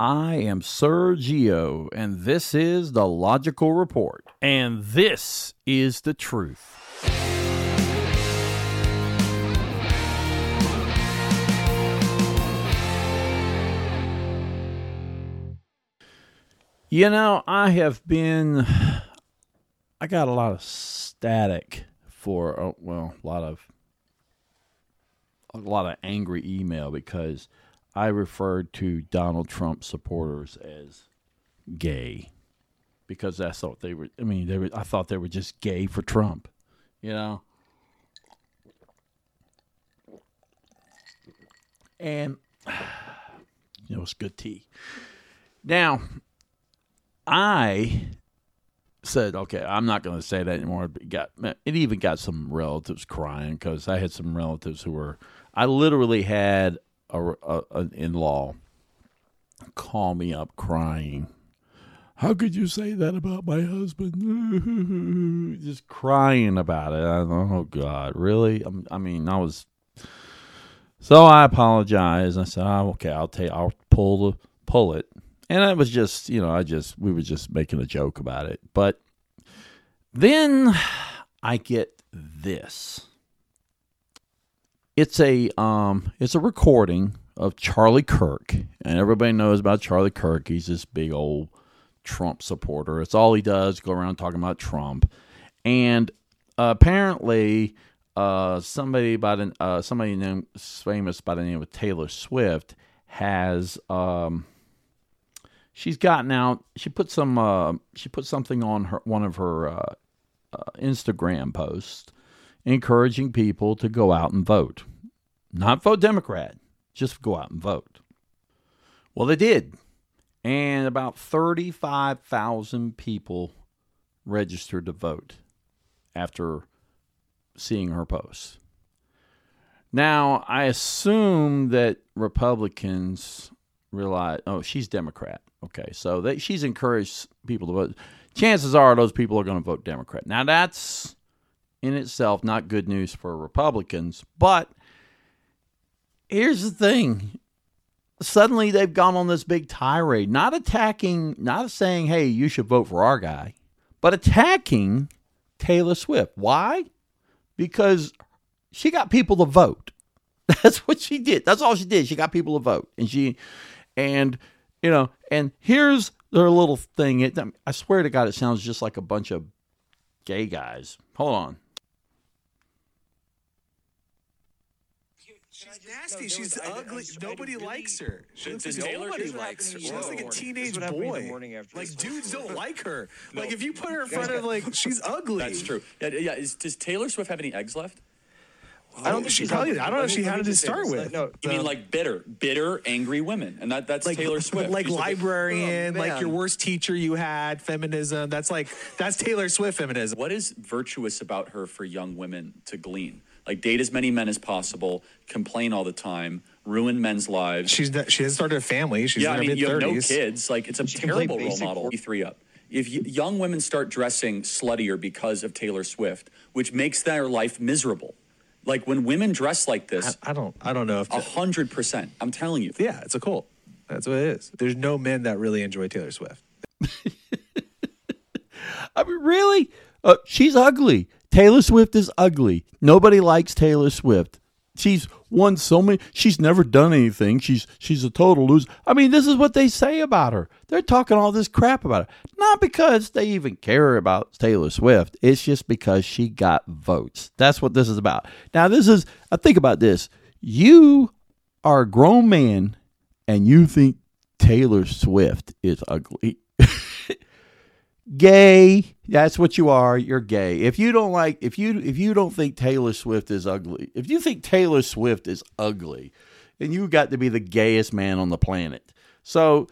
I am Sergio, and this is the Logical Report. And this is the truth. You know, I have been. I got a lot of static for, uh, well, a lot of. A lot of angry email because I referred to Donald Trump supporters as gay because I thought they were. I mean, they were. I thought they were just gay for Trump. You know. And know, it's good tea. Now, I said, okay, I'm not going to say that anymore. It got it even got some relatives crying because I had some relatives who were. I literally had a, a, an in-law call me up crying. How could you say that about my husband? Just crying about it. I oh God, really? Um, I mean, I was. So I apologized. I said, oh, "Okay, I'll take. I'll pull the pull it." And it was just, you know, I just we were just making a joke about it. But then I get this. It's a um it's a recording of Charlie Kirk. And everybody knows about Charlie Kirk. He's this big old Trump supporter. It's all he does, go around talking about Trump. And apparently uh, somebody by the uh, somebody named, famous by the name of Taylor Swift has um, she's gotten out. She put some. Uh, she put something on her one of her uh, uh, Instagram posts, encouraging people to go out and vote, not vote Democrat, just go out and vote. Well, they did, and about thirty-five thousand people registered to vote after seeing her posts. Now, I assume that Republicans realize, oh, she's Democrat. Okay, so they, she's encouraged people to vote. Chances are those people are going to vote Democrat. Now, that's in itself not good news for Republicans, but here's the thing. Suddenly they've gone on this big tirade, not attacking, not saying, hey, you should vote for our guy, but attacking Taylor Swift. Why? Because she got people to vote. That's what she did. That's all she did. She got people to vote. And she, and you know, and here's their little thing. It, I swear to God, it sounds just like a bunch of gay guys. Hold on. She's nasty. No, She's ugly. I, I Nobody likes her. She looks like nobody likes her. She looks like a teenage boy. Like dudes don't like her. No. Like if you put her in front of like, she's ugly. That's true. Yeah, yeah. Is, does Taylor Swift have any eggs left? I don't think she probably. I don't know if she had to start with. No, you mean like bitter, bitter, angry women, and that that's like, Taylor Swift. Like librarian, oh, like your worst teacher you had, feminism. That's like that's Taylor Swift feminism. What is virtuous about her for young women to glean? Like date as many men as possible, complain all the time, ruin men's lives. She's not, she has started a family. She's yeah, in I mean, you have no kids. Like it's a she terrible role model. Three up. If young women start dressing sluttier because of Taylor Swift, which makes their life miserable like when women dress like this, I, I don't, I don't know if a hundred percent. I'm telling you. Yeah, it's a cult. That's what it is. There's no men that really enjoy Taylor Swift. I mean, really? Uh, she's ugly. Taylor Swift is ugly. Nobody likes Taylor Swift. She's won so many. She's never done anything. She's she's a total loser. I mean, this is what they say about her. They're talking all this crap about her, not because they even care about Taylor Swift. It's just because she got votes. That's what this is about. Now, this is. I think about this. You are a grown man, and you think Taylor Swift is ugly. Gay. That's what you are. You're gay. If you don't like, if you if you don't think Taylor Swift is ugly, if you think Taylor Swift is ugly, then you got to be the gayest man on the planet. So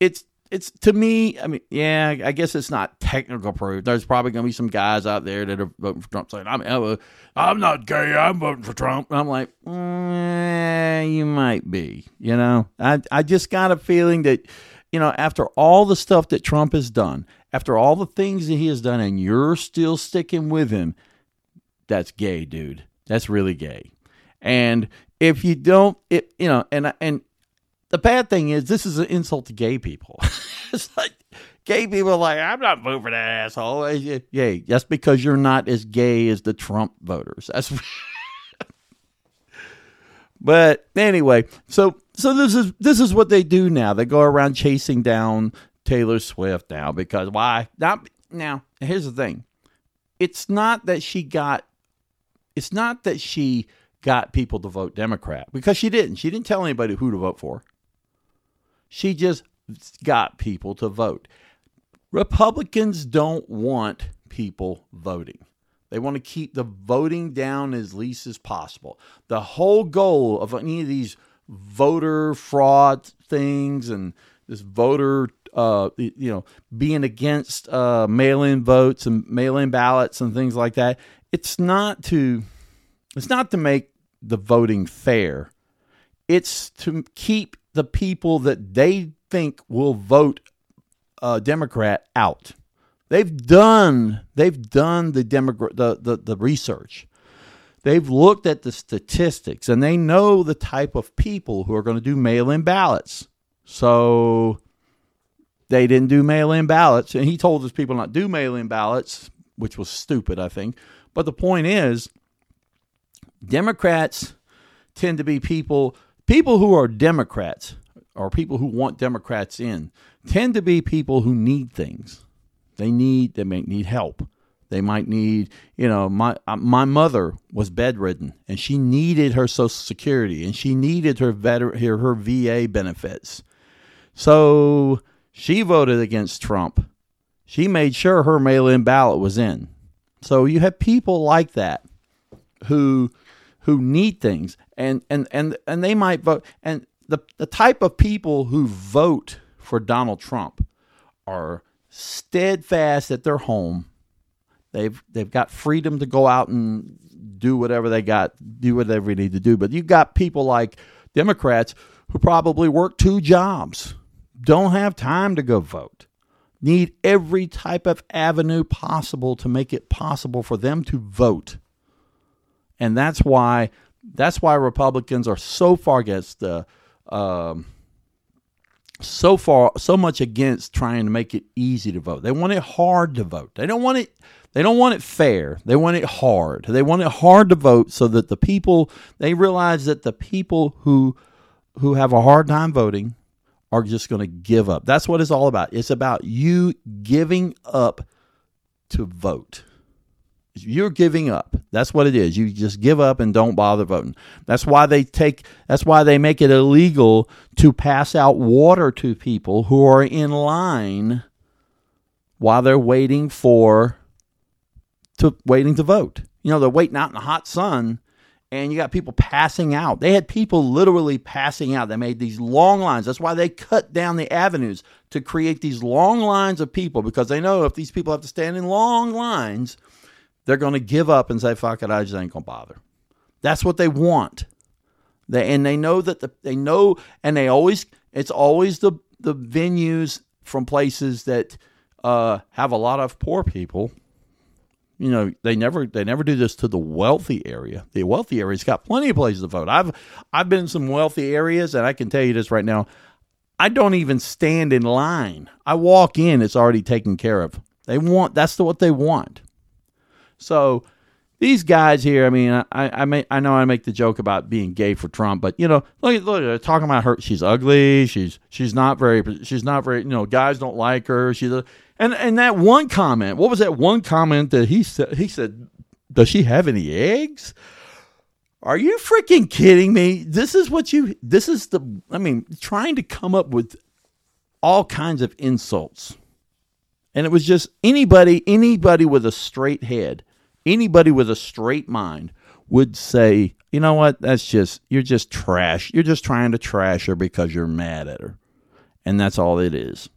it's it's to me. I mean, yeah, I guess it's not technical proof. There's probably going to be some guys out there that are voting for Trump saying, "I'm I'm not gay. I'm voting for Trump." And I'm like, mm, you might be. You know, I I just got a feeling that you know after all the stuff that Trump has done after all the things that he has done and you're still sticking with him, that's gay, dude. That's really gay. And if you don't, it, you know, and and the bad thing is this is an insult to gay people. it's like gay people are like, I'm not voting for that asshole. Yay, just because you're not as gay as the Trump voters. That's But anyway, so so this is this is what they do now. They go around chasing down Taylor Swift now because why? Not now. Here's the thing. It's not that she got it's not that she got people to vote Democrat because she didn't. She didn't tell anybody who to vote for. She just got people to vote. Republicans don't want people voting. They want to keep the voting down as least as possible. The whole goal of any of these voter fraud things and this voter, uh, you know, being against uh, mail-in votes and mail-in ballots and things like that, it's not to, it's not to make the voting fair. It's to keep the people that they think will vote uh, Democrat out. They've done they've done the demogra- the, the the research. They've looked at the statistics and they know the type of people who are going to do mail-in ballots. So they didn't do mail-in ballots and he told his people not do mail-in ballots, which was stupid, I think. But the point is Democrats tend to be people people who are Democrats or people who want Democrats in tend to be people who need things. They need they may need help. They might need, you know, my uh, my mother was bedridden and she needed her Social Security and she needed her veteran her, her VA benefits. So she voted against Trump. She made sure her mail-in ballot was in. So you have people like that who who need things and and and and they might vote and the the type of people who vote for Donald Trump are steadfast at their home. They've they've got freedom to go out and do whatever they got, do whatever they need to do. But you've got people like Democrats who probably work two jobs, don't have time to go vote, need every type of avenue possible to make it possible for them to vote. And that's why that's why Republicans are so far against the um, so far so much against trying to make it easy to vote. They want it hard to vote. They don't want it they don't want it fair. They want it hard. They want it hard to vote so that the people they realize that the people who who have a hard time voting are just going to give up. That's what it's all about. It's about you giving up to vote. You're giving up. That's what it is. You just give up and don't bother voting. That's why they take that's why they make it illegal to pass out water to people who are in line while they're waiting for to waiting to vote. You know, they're waiting out in the hot sun and you got people passing out. They had people literally passing out. They made these long lines. That's why they cut down the avenues to create these long lines of people because they know if these people have to stand in long lines, they're going to give up and say, "Fuck it, I just ain't gonna bother." That's what they want. They and they know that the they know and they always it's always the the venues from places that uh, have a lot of poor people. You know, they never they never do this to the wealthy area. The wealthy area's got plenty of places to vote. I've I've been in some wealthy areas, and I can tell you this right now. I don't even stand in line. I walk in; it's already taken care of. They want that's the, what they want. So these guys here, I mean, I I, may, I know I make the joke about being gay for Trump, but you know, look look they're talking about her. She's ugly. She's she's not very she's not very you know guys don't like her. She's a, and and that one comment. What was that one comment that he said? He said, "Does she have any eggs?" Are you freaking kidding me? This is what you. This is the. I mean, trying to come up with all kinds of insults and it was just anybody, anybody with a straight head, anybody with a straight mind would say, you know what, that's just, you're just trash. You're just trying to trash her because you're mad at her. And that's all it is.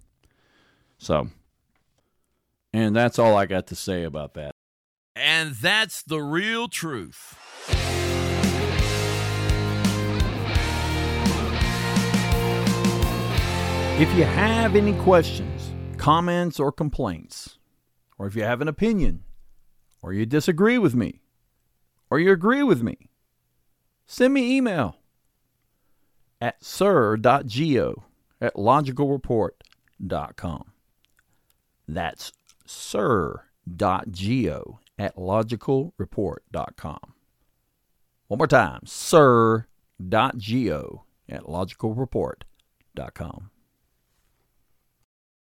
So, and that's all I got to say about that. And that's the real truth. If you have any questions, comments or complaints, or if you have an opinion, or you disagree with me, or you agree with me, send me email. at sir.geo at logicalreport.com. That's sir.geo at logicalreport.com. One more time, sir.geo at logicalreport.com.